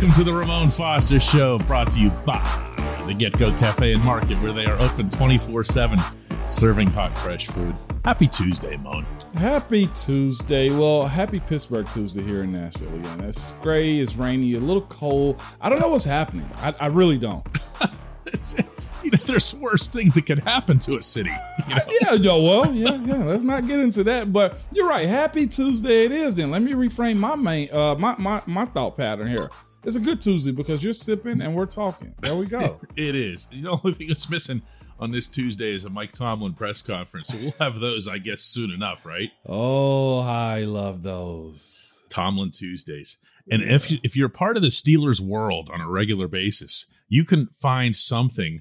Welcome to the Ramon Foster Show, brought to you by the GetGo Cafe and Market, where they are open 24 7, serving hot, fresh food. Happy Tuesday, Moan. Happy Tuesday. Well, happy Pittsburgh Tuesday here in Nashville again. It's gray, it's rainy, a little cold. I don't know what's happening. I, I really don't. You know, there's worse things that can happen to a city. You know? Yeah, yo, well, yeah, yeah. Let's not get into that. But you're right. Happy Tuesday it is. Then let me reframe my main, uh, my my my thought pattern here. It's a good Tuesday because you're sipping and we're talking. There we go. It is. The only thing that's missing on this Tuesday is a Mike Tomlin press conference. So we'll have those, I guess, soon enough, right? oh, I love those. Tomlin Tuesdays. And if you, if you're part of the Steelers world on a regular basis, you can find something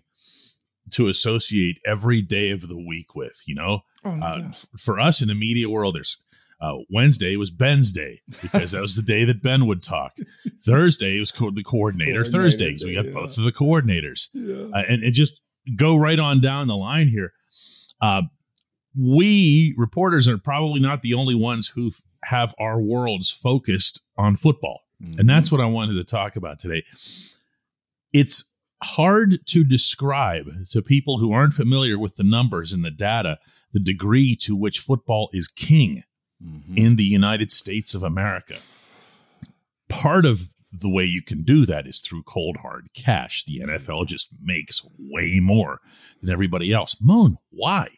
to associate every day of the week with. You know, Oh, uh, f- for us in the media world, there's uh, Wednesday was Ben's day because that was the day that Ben would talk. Thursday was co- the coordinator, Coordinator Thursday because we got yeah. both of the coordinators, Yeah. uh, and, and just go right on down the line here. Uh, we reporters are probably not the only ones who have our worlds focused on football. And that's what I wanted to talk about today. It's hard to describe to people who aren't familiar with the numbers and the data the degree to which football is king Mhm. in the United States of America. Part of the way you can do that is through cold hard cash. The NFL just makes way more than everybody else. Moan, why?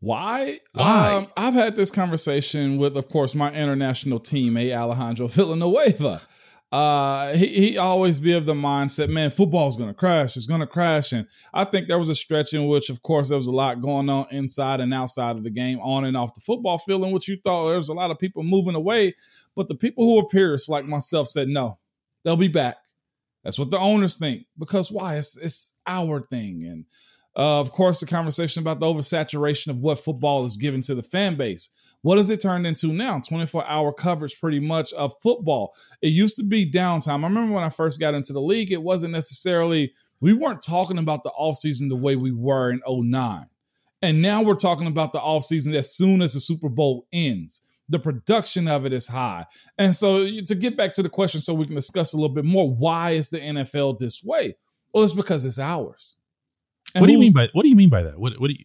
Why? Why? Um, I've had this conversation with, of course, my international teammate Alejandro Villanueva. Uh, he he always be of the mindset, man, football's gonna crash. It's gonna crash, and I think there was a stretch in which, of course, there was a lot going on inside and outside of the game, on and off the football field, in which you thought there was a lot of people moving away, but the people who were peers like myself said, no, they'll be back. That's what the owners think. Because why? It's it's our thing, and uh, of course, the conversation about the oversaturation of what football is given to the fan base. What has it turned into now? 24 hour coverage, pretty much, of football. It used to be downtime. I remember when I first got into the league, it wasn't necessarily, we weren't talking about the offseason the way we were in 09. And now we're talking about the offseason as soon as the Super Bowl ends. The production of it is high. And so, to get back to the question, so we can discuss a little bit more, why is the NFL this way? Well, it's because it's ours. And what do you mean by what do you mean by that? What what do you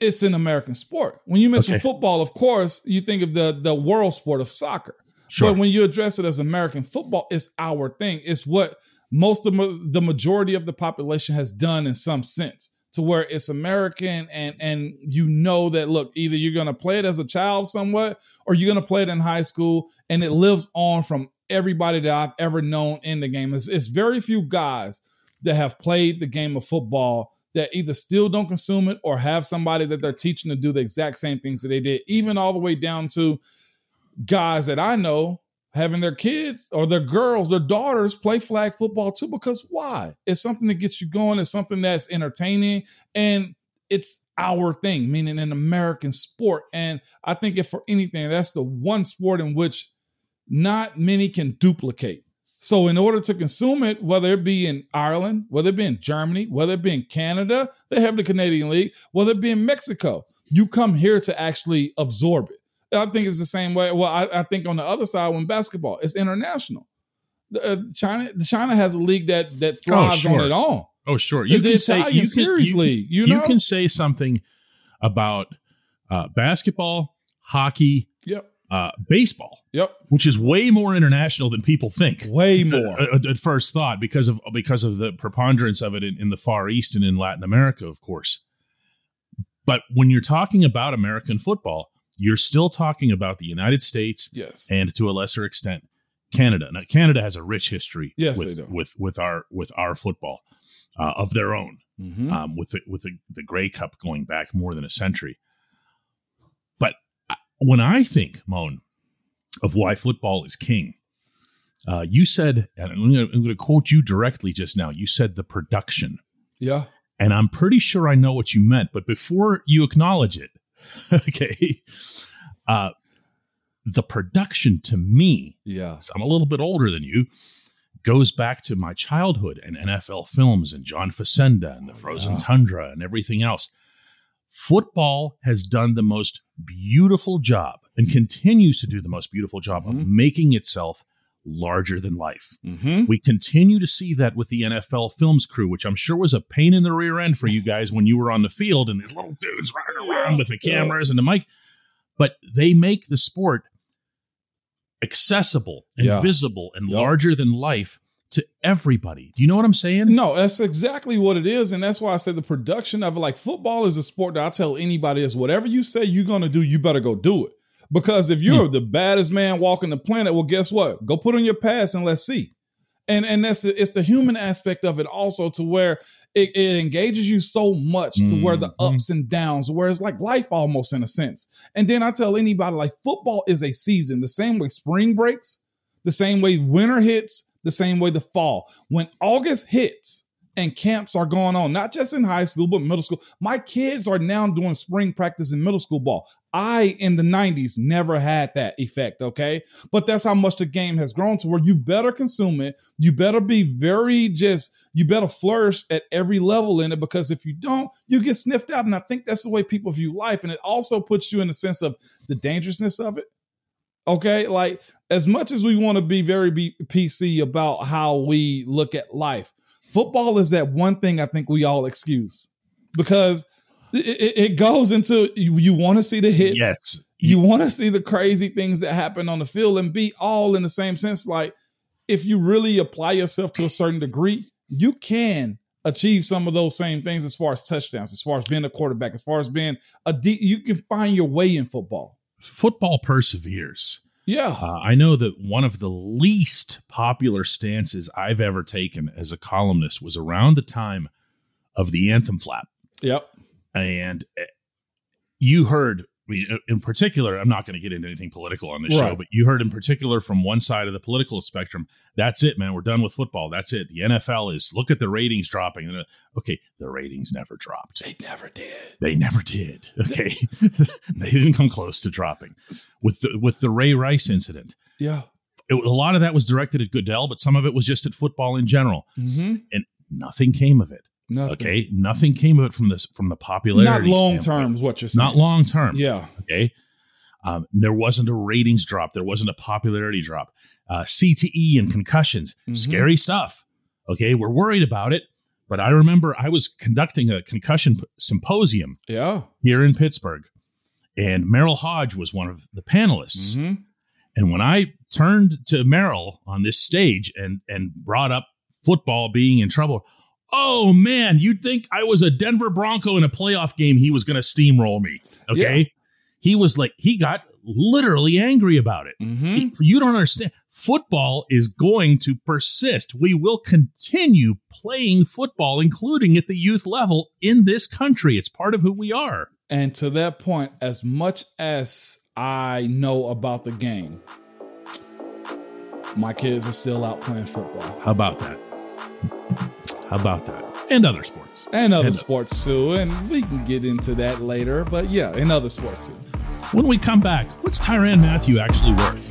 it's an American sport. When you mention Okay. football, of course, you think of the the world sport of soccer. Sure. But when you address it as American football, it's our thing. It's what most of the majority of the population has done in some sense, to where it's American, and and you know that look, either you're going to play it as a child somewhat, or you're going to play it in high school, and it lives on from everybody that I've ever known in the game. It's, it's very few guys that have played the game of football that either still don't consume it or have somebody that they're teaching to do the exact same things that they did, even all the way down to guys that I know having their kids or their girls, their daughters play flag football too. Because why? It's something that gets you going, it's something that's entertaining, and it's our thing, meaning an American sport. And I think if for anything, that's the one sport in which not many can duplicate. So, in order to consume it, whether it be in Ireland, whether it be in Germany, whether it be in Canada, they have the Canadian League, whether it be in Mexico, you come here to actually absorb it. I think it's the same way. Well, I, I think on the other side, when basketball, it's international. The, uh, China, China has a league that that thrives on sure. it all. Oh, sure. You The can say Italian you can, Series you, you know? can say something about uh, basketball, hockey. Uh, baseball, Yep. which is way more international than people think. Way more. At, at first thought, because of because of the preponderance of it in, in the Far East and in Latin America, of course. But when you're talking about American football, you're still talking about the United States yes. and to a lesser extent Canada. Now, Canada has a rich history Yes, with, with with our with our football uh, of their own, Mhm. um, with the, with the, the Grey Cup going back more than a century. When I think, Moan, of why football is king, uh, you said, and I'm going to quote you directly just now. You said the production, yeah. and I'm pretty sure I know what you meant. But before you acknowledge it, okay, uh, the production to me Yeah. so I'm a little bit older than you, goes back to my childhood and NFL films and John Facenda and the Frozen Yeah. Tundra and everything else. Football has done the most beautiful job and continues to do the most beautiful job of making itself larger than life. Mm-hmm. We continue to see that with the NFL films crew, which I'm sure was a pain in the rear end for you guys when you were on the field and these little dudes running around with the cameras and the mic. But they make the sport accessible and Yeah. visible and Yep. larger than life to everybody. Do you know what I'm saying? No, that's exactly what it is. And that's why I said the production of it, like football is a sport that I tell anybody is whatever you say you're going to do, you better go do it. Because if you're the baddest man walking the planet, well, guess what? Go put on your pass and let's see. And and that's it's the human aspect of it also to where it, it engages you so much to where the Mhm. ups and downs, where it's like life almost in a sense. And then I tell anybody like football is a season, the same way spring breaks, the same way winter hits, the same way the fall. When August hits and camps are going on, not just in high school, but middle school. My kids are now doing spring practice in middle school ball. I, in the 90s, never had that effect, okay? But that's how much the game has grown to where you better consume it. You better be very just, you better flourish at every level in it because if you don't, you get sniffed out. And I think that's the way people view life. And it also puts you in a sense of the dangerousness of it. Okay, like as much as we want to be very B- PC about how we look at life, football is that one thing I think we all excuse because it, it, goes into you, you want to see the hits, Yes. you want to see the crazy things that happen on the field, and be all in the same sense. Like if you really apply yourself to a certain degree, you can achieve some of those same things as far as touchdowns, as far as being a quarterback, as far as being a D. You can find your way in football. Football perseveres. Yeah. Uh, I know that one of the least popular stances I've ever taken as a columnist was around the time of the anthem flap. Yep. And uh, you heard, I mean, in particular, I'm not going to get into anything political on this show, but you heard in particular from one side of the political spectrum, that's it, man. We're done with football. That's it. The NFL is, look at the ratings dropping. Uh, Okay, the ratings never dropped. They never did. They never did. Okay, they didn't come close to dropping with the with the Ray Rice incident. Yeah. It, a lot of that was directed at Goodell, but some of it was just at football in general, Mm-hmm. and nothing came of it. Nothing. Okay, nothing came of it from this from the popularity. Not long term is what you're saying. Not long term. Yeah. Okay. Um, there wasn't a ratings drop. There wasn't a popularity drop. Uh, CTE and concussions, Mhm. scary stuff. Okay, we're worried about it. But I remember I was conducting a concussion symposium Yeah. here in Pittsburgh, and Merril Hoge was one of the panelists. Mhm. And when I turned to Merril on this stage and and brought up football being in trouble, oh man, you'd think I was a Denver Bronco in a playoff game. He was going to steamroll me. Okay, he was like he got literally angry about it. Mhm. You don't understand. Football is going to persist. We will continue playing football, including at the youth level in this country. It's part of who we are. And to that point, as much as I know about the game, my kids are still out playing football How about that? How about that? And other sports. and other And- sports too. And we can get into that later. But yeah, in other sports too. When we come back, what's Tyrann Mathieu actually worth?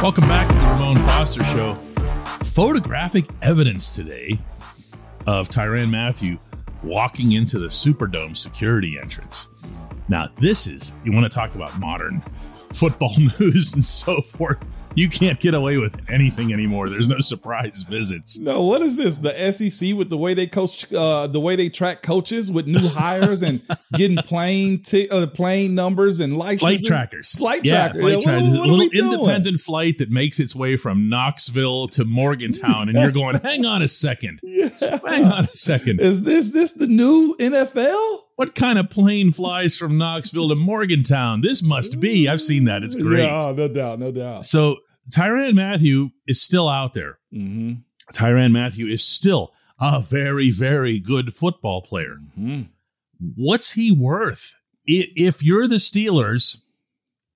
Welcome back to the Ramon Foster Show. Photographic evidence today of Tyrann Mathieu walking into the Superdome security entrance. Now, this is, you want to talk about modern football news and so forth. You can't get away with anything anymore. There's no surprise visits. No, what is this? The SEC with the way they coach, uh, the way they track coaches with new hires and getting plane t- uh, plane numbers and licenses. Flight trackers. Flight yeah, trackers. Flight Yeah, trackers. what- what a little doing? independent flight that makes its way from Knoxville to Morgantown, and you're going, hang on a second. Hang on a second. Is this this the new NFL? What kind of plane flies from Knoxville to Morgantown? This must be. I've seen that. It's great. Yeah, no doubt, no doubt. So Tyrann Mathieu is still out there. Mm-hmm. Tyrann Mathieu is still a very, very good football player. Mm-hmm. What's he worth? If you're the Steelers,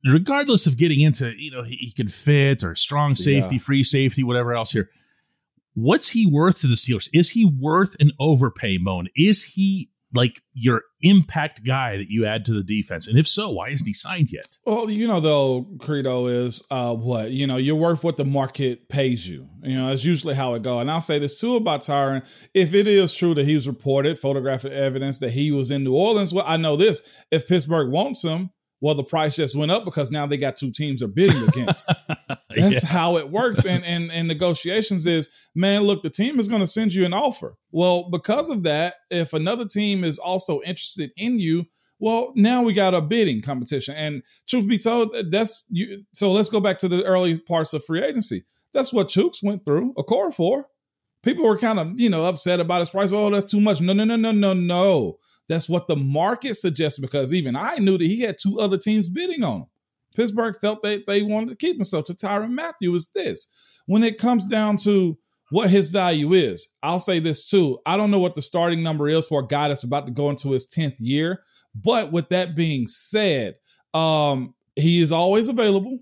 regardless of getting into, you know, he, he can fit or strong safety, Yeah. free safety, whatever else here. What's he worth to the Steelers? Is he worth an overpay, Moan? Is he like your impact guy that you add to the defense? And if so, why isn't he signed yet? Well, you know, though, credo is uh, what you know. You're worth what the market pays you. You know, that's usually how it go. And I'll say this too about Tyrann: if it is true that he was reported, photographic evidence that he was in New Orleans, well, I know this: if Pittsburgh wants him, well, the price just went up because now they got two teams they're bidding against. That's Yeah. how it works. And and and negotiations is, man, look, the team is going to send you an offer. Well, because of that, if another team is also interested in you, well, now we got a bidding competition. And truth be told, that's you. So let's go back to the early parts of free agency. That's what Chuks went through, Okorafor. People were kind of, you know, upset about his price. Oh, that's too much. No, no, no, no, no, no. That's what the market suggests because even I knew that he had two other teams bidding on him. Pittsburgh felt that they wanted to keep him. So to Tyrann Mathieu is this. When it comes down to what his value is, I'll say this too. I don't know what the starting number is for a guy that's about to go into his 10th year. But with that being said, um, he is always available.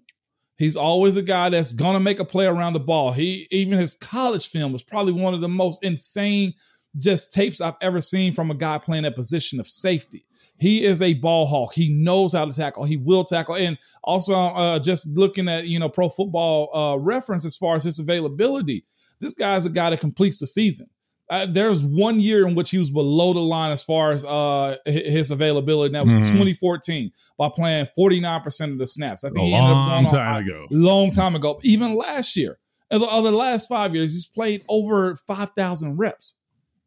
He's always a guy that's gonna make a play around the ball. He even his college film was probably one of the most insane just tapes I've ever seen from a guy playing that position of safety. He is a ball hawk. He knows how to tackle. He will tackle. And also, uh, just looking at you know pro football uh, reference as far as his availability, this guy is a guy that completes the season. Uh, there's one year in which he was below the line as far as uh, his availability. and That was Mhm. 2014 by playing 49% of the snaps. I think he ended up long going on- time ago. long time ago. Even last year, and the, the last five years, he's played over 5,000 reps.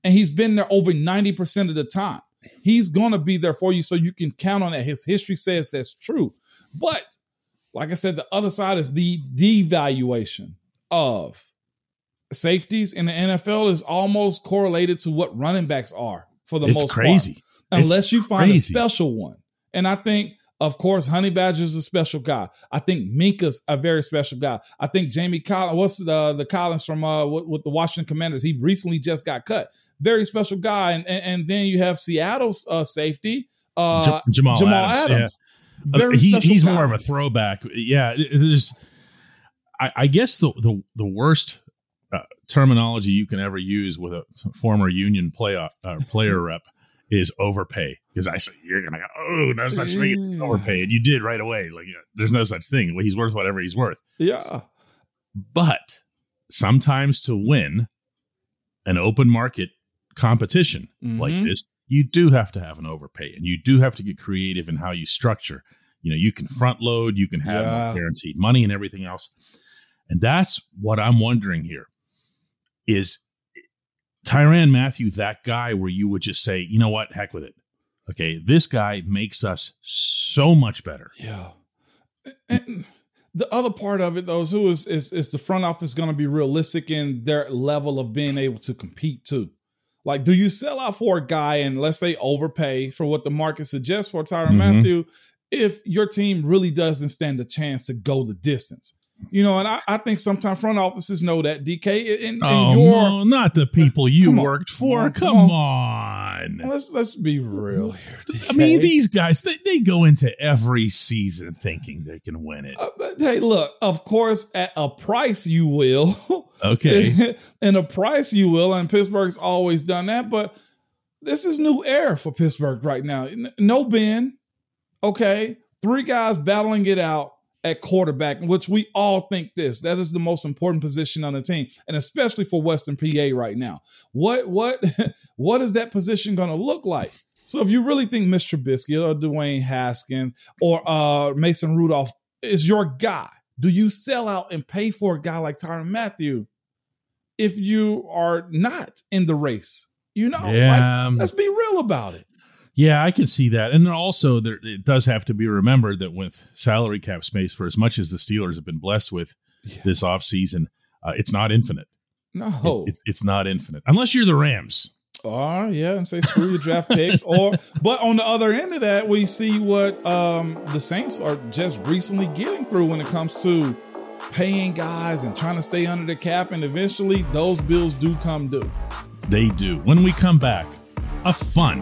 And he's been there over 90% of the time. He's going to be there for you so you can count on that. His history says that's true. But like I said, the other side is the devaluation of safeties in the NFL is almost correlated to what running backs are for the It's most crazy. part. Unless It's you find a special one. And I think, of course, Honey Badger's a special guy. I think Minkah's a very special guy. I think Jamie Collins, what's the the Collins from uh with, with the Washington Commanders? He recently just got cut. Very special guy. And and, and then you have Seattle's uh, safety, uh, Ja- Jamal Adams, yeah. Uh, Very he- special he's more of a throwback. Yeah, there's. I, I guess the the the worst uh, terminology you can ever use with a former union playoff uh, player rep is overpay because I say you're gonna go oh no such thing overpay and you did right away like there's no such thing well, he's worth whatever he's worth Yeah. but sometimes to win an open market competition like Mhm. this, you do have to have an overpay and you do have to get creative in how you structure. You know, you can front load, you can have Yeah. guaranteed money and everything else. And that's what I'm wondering here is Tyrann Mathieu that guy where you would just say, you know what, heck with it. Okay, this guy makes us so much better. Yeah. And the other part of it, though, is who is is, is the front office going to be realistic in their level of being able to compete too? Like, do you sell out for a guy and let's say overpay for what the market suggests for Tyrann Mhm. Mathieu if your team really doesn't stand a chance to go the distance? You know, and I, I think sometimes front offices know that DK in, in Oh, your no, not the people you on, worked for. Come, come on. let's let's be real here. I mean, these guys, they, they go into every season thinking they can win it. Uh, but hey, look, of course, at a price you will. Okay. and a price you will, and Pittsburgh's always done that. But this is new air for Pittsburgh right now. No Ben, okay, three guys battling it out at quarterback, which we all think this. That is the most important position on the team, and especially for Western PA right now. What what what is that position going to look like? So if you really think Mr. Trubisky or Dwayne Haskins or uh, Mason Rudolph is your guy, do you sell out and pay for a guy like Tyrann Mathieu if you are not in the race? You know, like, let's be real about it. Yeah, I can see that. And also, there, it does have to be remembered that with salary cap space, for as much as the Steelers have been blessed with this offseason, uh, it's not infinite. No, It- it's, it's not infinite. Unless you're the Rams. or yeah, and say screw your draft picks. Or, but on the other end of that, we see what um, the Saints are just recently getting through when it comes to paying guys and trying to stay under the cap, and eventually those bills do come due. They do. When we come back, a fun,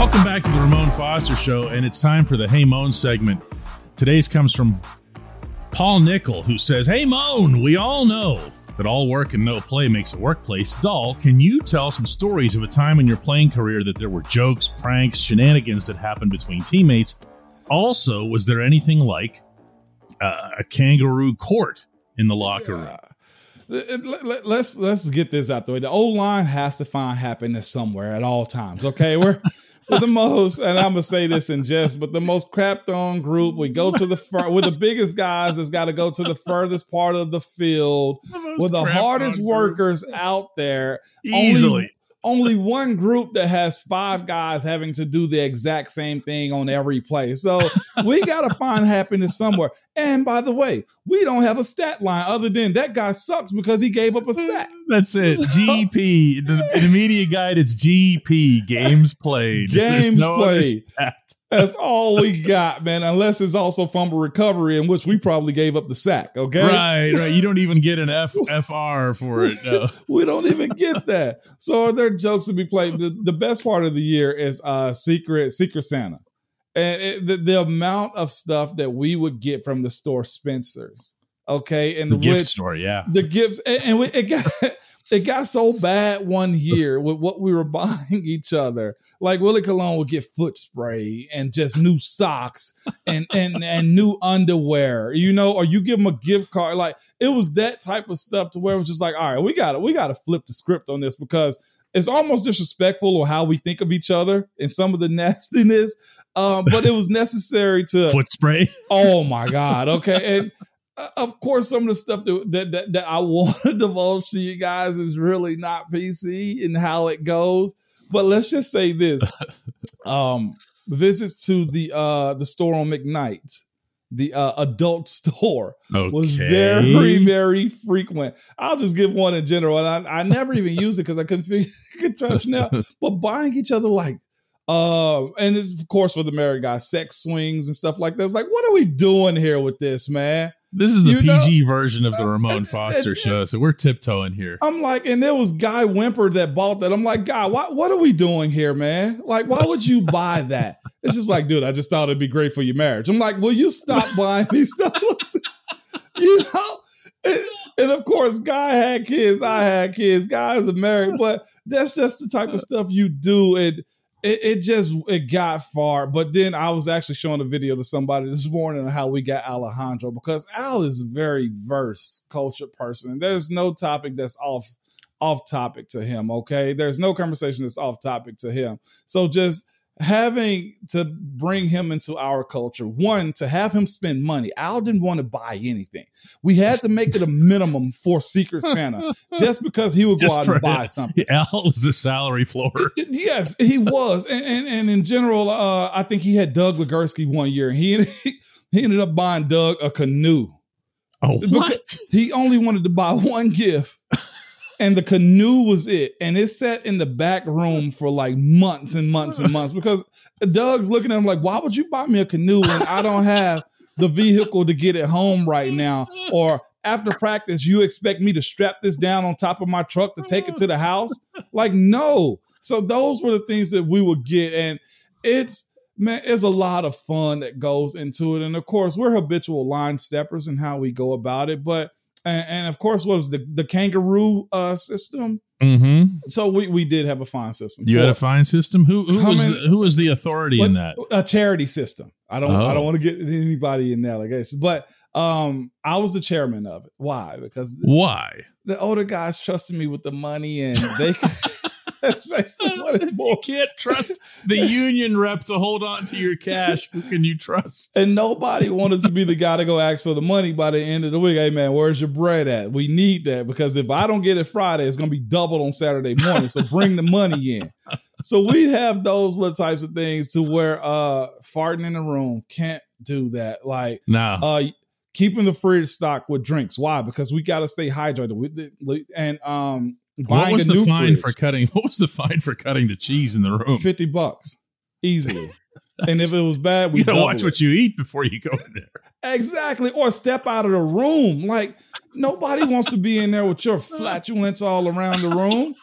Welcome back to the Ramon Foster Show, and it's time for the Hey Moan segment. Today's comes from Paul Nickel, who says, Hey Moan, we all know that all work and no play makes a workplace dull. Can you tell some stories of a time in your playing career that there were jokes, pranks, shenanigans that happened between teammates? Also, was there anything like uh, a kangaroo court in the locker room? Let- let- let- Let's let's get this out the way. The old line has to find happiness somewhere at all times. Okay, we're the most, and I'm gonna say this in jest, but the most crapped on group. We go to the fur, we're the biggest guys that's got to go to the furthest part of the field. most We're the hardest on group. workers out there. Easily. Only, only one group that has five guys having to do the exact same thing on every play. So we got to find happiness somewhere. And by the way, we don't have a stat line other than that guy sucks because he gave up a sack. That's it. GP. The, the media guide, it's GP. Games played. Games no played. That's all we got, man. Unless it's also fumble recovery, in which we probably gave up the sack. Okay, Right, right. You don't even get an F FR for it. No. we don't even get that. So are there jokes to be played? The, the best part of the year is uh secret secret Santa, and it, the, the amount of stuff that we would get from the store Spencer's Okay, and The gift store, yeah. the gifts and, and we, it got it got so bad one year with what we were buying each other. Like Willie Colon would get foot spray and just new socks and and and new underwear, you know, or you give him a gift card. Like it was that type of stuff to where it was just like, all right, we got to we got to flip the script on this because it's almost disrespectful of how we think of each other and some of the nastiness. Um, but it was necessary to Foot spray. Oh my God. Okay. And of course, some of the stuff that, that, that, that I want to divulge to you guys is really not PC and how it goes. But let's just say this. Um, visits to the uh the store on McKnight, the uh, adult store, was very, very frequent. I'll just give one in general. And I, I never even used it because I couldn't figure trust now. But buying each other like uh, and of course for the married guys, sex swings and stuff like that. It's like, what are we doing here with this, man? This is the You know- PG version of the Ramon Foster show, so we're tiptoeing here. I'm like, and there was Guy Whimper that bought that. I'm like, Guy, what what are we doing here, man? Like, why would you buy that? It's just like, dude, I just thought it'd be great for your marriage. I'm like, will you stop buying me stuff? you know? And, and of course, Guy had kids, I had kids, guys are married, but that's just the type of stuff you do. And it, it just it got far. But then I was actually showing a video to somebody this morning on how we got Alejandro because Al is a very verse cultured person. There's no topic that's off off topic to him. Okay, there's no conversation that's off topic to him. So just having to bring him into our culture, one to have him spend money. Al didn't want to buy anything. We had to make it a minimum for Secret Santa, just because he would go out and buy it. something. Al was the salary floor. Yes, he was, and and, and in general, uh, I think he had Doug Legursky one year, and he he ended up buying Doug a canoe. Oh, Because He only wanted to buy one gift, and the canoe was it, and it sat in the back room for like months and months and months because Doug's looking at him like, "Why would you buy me a canoe when I don't have the vehicle to get it home right now?" Or after practice, you expect me to strap this down on top of my truck to take it to the house? Like, no. So those were the things that we would get, and it's man, it's a lot of fun that goes into it. And of course, we're habitual line steppers and how we go about it. But and, and of course, what was the the kangaroo uh, system? Mm-hmm. So we we did have a fine system. You had a fine system. Who who was many- who was the authority in that? a charity system. I don't I Oh. don't want to get anybody in allegations, but um, I was the chairman of it. Why? Because Why? the older guys trusted me with the money, and they. That's basically what it You can't trust the union rep to hold on to your cash. Who can you trust? And nobody wanted to be the guy to go ask for the money by the end of the week. Hey man, where's your bread at? We need that because if I don't get it Friday, it's gonna be doubled on Saturday morning. So bring the money in. So we'd have those little types of things to where uh farting in the room can't do that. Like No. uh keeping the fridge stocked with drinks. Why? Because we gotta stay hydrated. We, and um what was the fine fridge. for cutting? What was the fine for cutting the cheese in the room? 50 bucks easily. and if it was bad, we you gotta watch it. what you eat before you go in there. Exactly. Or step out of the room. Like nobody wants to be in there with your flatulence all around the room.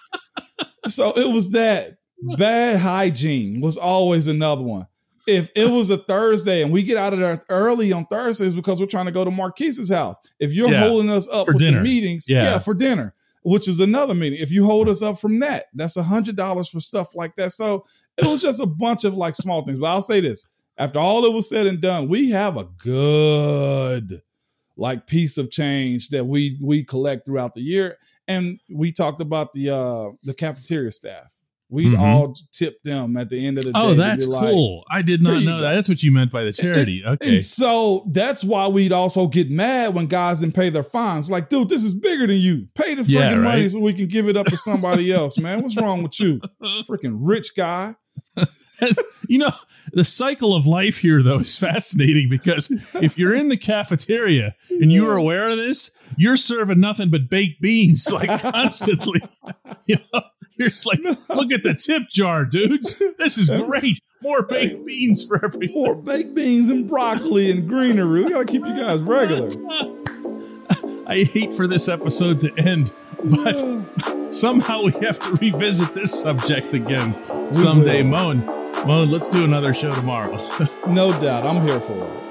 So it was that. Bad hygiene was always another one. If it was a Thursday and we get out of there early on Thursdays because we're trying to go to Maurkice's house, if you're Yeah. holding us up For with dinner. the meetings, Yeah. yeah. for dinner, which is another meeting. If you hold us up from that, that's a hundred dollars for stuff like that. So it was just a bunch of like small things. But I'll say this: after all it was said and done, we have a good like piece of change that we we collect throughout the year. And we talked about the uh the cafeteria staff. We'd Mhm. all tip them at the end of the day. Oh, that's like- cool. I did not know that. That's what you meant by the charity. Okay. And so that's why we'd also get mad when guys didn't pay their fines. Like, dude, this is bigger than you. Pay the freaking Yeah, money so we can give it up to somebody else, man. What's wrong with you? Freaking rich guy. you know, the cycle of life here, though, is fascinating because if you're in the cafeteria and you are aware of this, you're serving nothing but baked beans like constantly. You know, you're like, look at the tip jar, dudes. This is great. More baked beans for everyone. More baked beans and broccoli and greenery. We gotta keep you guys regular. I hate for this episode to end, but somehow we have to revisit this subject again someday. Moan, Moan, let's do another show tomorrow. No doubt. I'm here for it.